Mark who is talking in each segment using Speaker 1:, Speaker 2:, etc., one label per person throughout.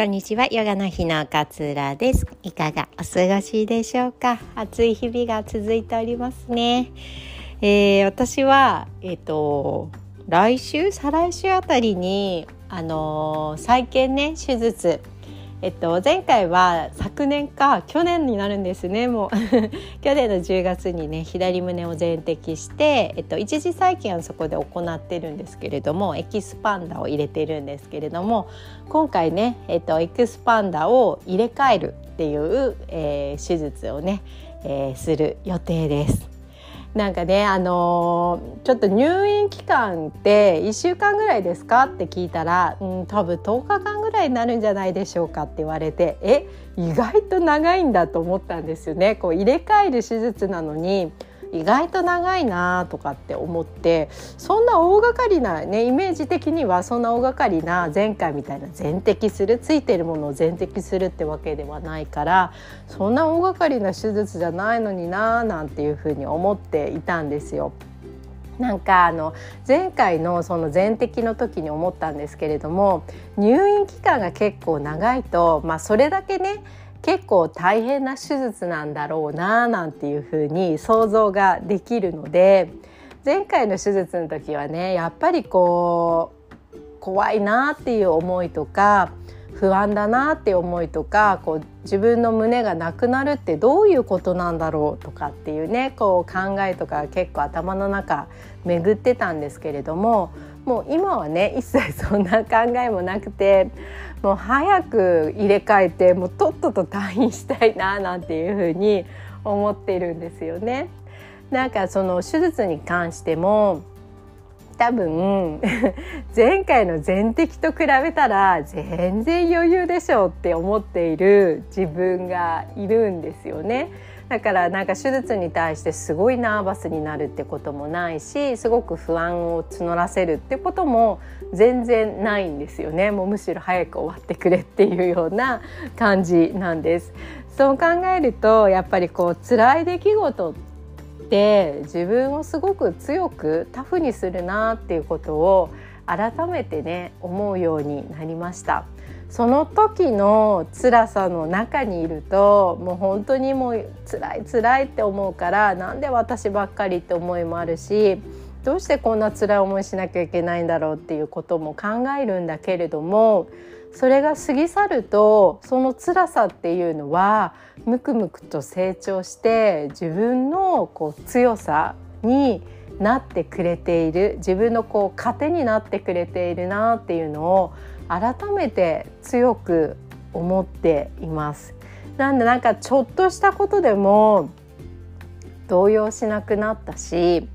Speaker 1: こんにちは、ヨガの日の勝浦です。いかがお過ごしでしょうか？暑い日々が続いておりますね。えー、私はえっ、ー、と来週再来週あたりにあのー、再建ね手術えっと、前回は昨年か去年になるんですねもう 去年の10月にね左胸を全摘して、えっと、一時再建はそこで行ってるんですけれどもエキスパンダを入れてるんですけれども今回ね、えっと、エキスパンダを入れ替えるっていう、えー、手術をね、えー、する予定です。なんかねあのー、ちょっと入院期間って1週間ぐらいですかって聞いたら、うん、多分10日間ぐらいになるんじゃないでしょうかって言われてえ意外と長いんだと思ったんですよね。こう入れ替える手術なのに意外と長いなとかって思ってそんな大掛かりなねイメージ的にはそんな大掛かりな前回みたいな全摘するついてるものを全摘するってわけではないからそんな大掛かりな手術じゃないのにななんていうふうに思っていたんですよ。なんかあの前回のその全摘の時に思ったんですけれども入院期間が結構長いと、まあ、それだけね結構大変な手術なんだろうななんていうふうに想像ができるので前回の手術の時はねやっぱりこう怖いなっていう思いとか不安だなっていう思いとかこう自分の胸がなくなるってどういうことなんだろうとかっていうねこう考えとか結構頭の中巡ってたんですけれどももう今はね一切そんな考えもなくてもう早く入れ替えてもうとっとと退院したいななんていうふうに思っているんですよね。なんかその手術に関しても多分前回の全摘と比べたら全然余裕でしょうって思っている自分がいるんですよね。だからなんか手術に対してすごいナーバスになるってこともないしすごく不安を募らせるってことも全然ないんですよねもうむしろ早く終わってくれっていうような感じなんです。そう考えるとやっぱりこう辛い出来事って自分をすごく強くタフにするなっていうことを改めてね思うようになりました。その時の辛さの中にいるともう本当にもう辛い辛いって思うからなんで私ばっかりって思いもあるしどうしてこんな辛い思いしなきゃいけないんだろうっていうことも考えるんだけれどもそれが過ぎ去るとその辛さっていうのはむくむくと成長して自分のこう強さになってくれている自分のこう糧になってくれているなっていうのを改めて強く思っています。なんでなんかちょっとしたことでも動揺しなくなったし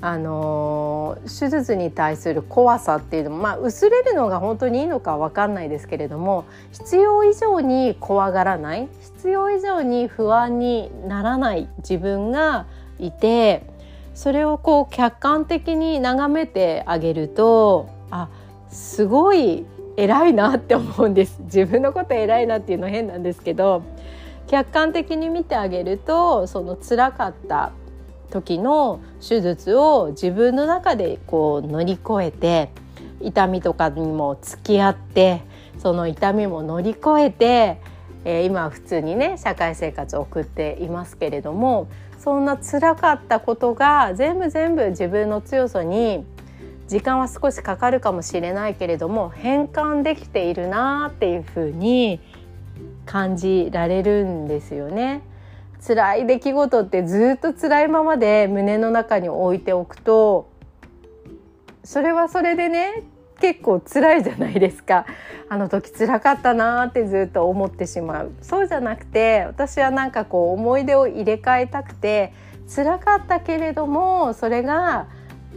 Speaker 1: あの手術に対する怖さっていうのも、まあ、薄れるのが本当にいいのか分かんないですけれども必要以上に怖がらない必要以上に不安にならない自分がいてそれをこう客観的に眺めてあげるとあすごい偉いなって思うんです。自分のこと偉いなっていうの変なんですけど客観的に見てあげるとその辛かった時の手術を自分の中でこう乗り越えて痛みとかにも付き合ってその痛みも乗り越えて、えー、今普通にね社会生活を送っていますけれどもそんな辛かったことが全部全部自分の強さに時間は少しかかるかもしれないけれども変換できているなっていうふうに感じられるんですよね。辛い出来事ってずっと辛いままで胸の中に置いておくとそれはそれでね結構辛いじゃないですかあの時辛かったなってずっと思ってしまうそうじゃなくて私はなんかこう思い出を入れ替えたくて辛かったけれどもそれが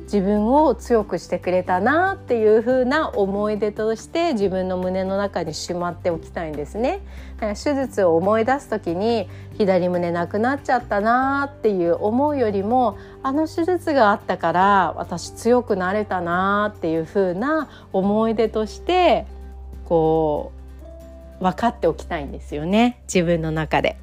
Speaker 1: 自分を強くしてくれたなっていう風な思い出として自分の胸の中にしまっておきたいんですね。手術を思い出す時に左胸なくなっちゃったなっていう思うよりもあの手術があったから私強くなれたなっていう風な思い出としてこう分かっておきたいんですよね自分の中で。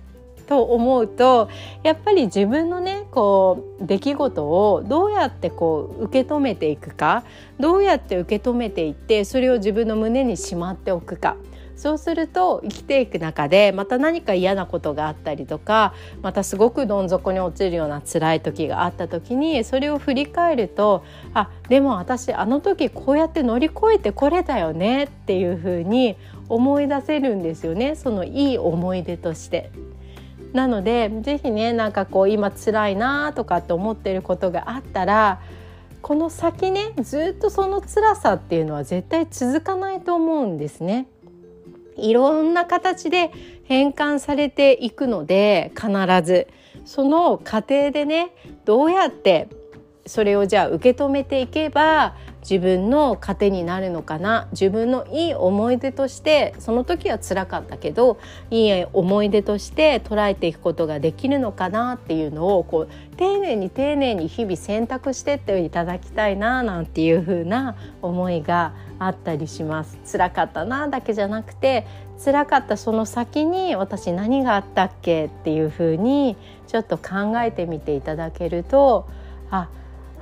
Speaker 1: と思うとやっぱり自分のねこう出来事をどうやってこう受け止めていくかどうやって受け止めていってそれを自分の胸にしまっておくかそうすると生きていく中でまた何か嫌なことがあったりとかまたすごくどん底に落ちるような辛い時があった時にそれを振り返るとあでも私あの時こうやって乗り越えてこれたよねっていうふうに思い出せるんですよねそのいい思い出として。なので是非ねなんかこう今辛いなとかって思ってることがあったらこの先ねずっとその辛さっていうのは絶対続かないと思うんですね。いろんな形で変換されていくので必ずその過程でねどうやってそれをじゃあ受け止めていけば自分の糧になるのかな？自分のいい思い出としてその時は辛かったけどいい思い出として捉えていくことができるのかなっていうのをこう丁寧に丁寧に日々選択してっていただきたいななんていう風な思いがあったりします。辛かったなだけじゃなくて辛かったその先に私何があったっけっていう風にちょっと考えてみていただけるとあ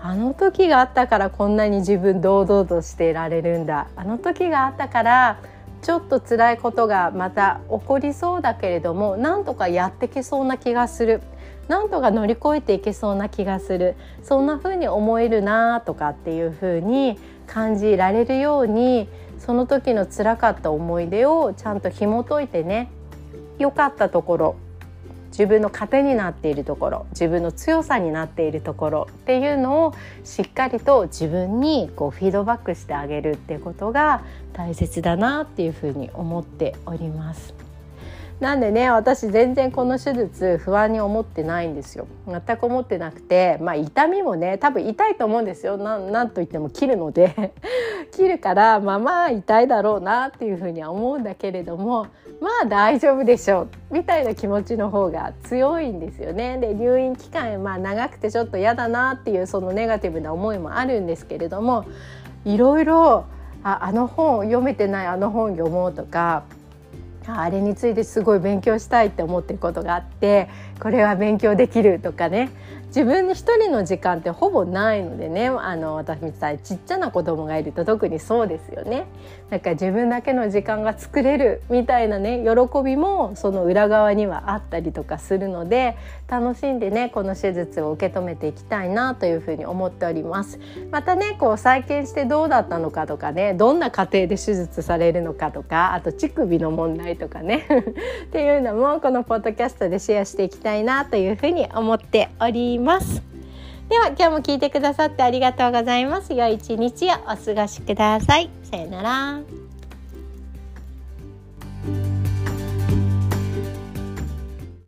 Speaker 1: あの時があったからこんなに自分堂々としていられるんだ。あの時があったからちょっと辛いことがまた起こりそうだけれどもなんとかやってきそうな気がする。なんとか乗り越えていけそうな気がする。そんな風に思えるなとかっていう風に感じられるようにその時の辛かった思い出をちゃんと紐解いてね。良かったところ。自分の糧になっているところ自分の強さになっているところっていうのをしっかりと自分にこうフィードバックしてあげるっていうことが大切だなっていうふうに思っております。なんでね私全然この手術不安に思ってないんですよ。全く思ってなくてまあ痛みもね多分痛いと思うんですよ。なんといっても切るので。切るからまあまあ痛いだろうなっていうふうには思うんだけれどもまあ大丈夫でしょうみたいな気持ちの方が強いんですよね。で入院期間まあ長くてちょっと嫌だなっていうそのネガティブな思いもあるんですけれどもいろいろああの本読めてないあの本読もうとかあれについてすごい勉強したいって思ってることがあってこれは勉強できるとかね自分一人の時間ってほぼないのでねあの私みたいちっちゃな子供がいると特にそうですよね。なんか自分だけの時間が作れるみたいなね喜びもその裏側にはあったりとかするので楽しんでねこの手術を受け止めていきたいなというふうに思っております。またねこう再建してどうだったのかとかねどんな過程で手術されるのかとかあと乳首の問題とかね っていうのもこのポッドキャストでシェアしていきたいなというふうに思っております。では今日も聞いてくださってありがとうございます。良い一日をお過ごしください。さよなら。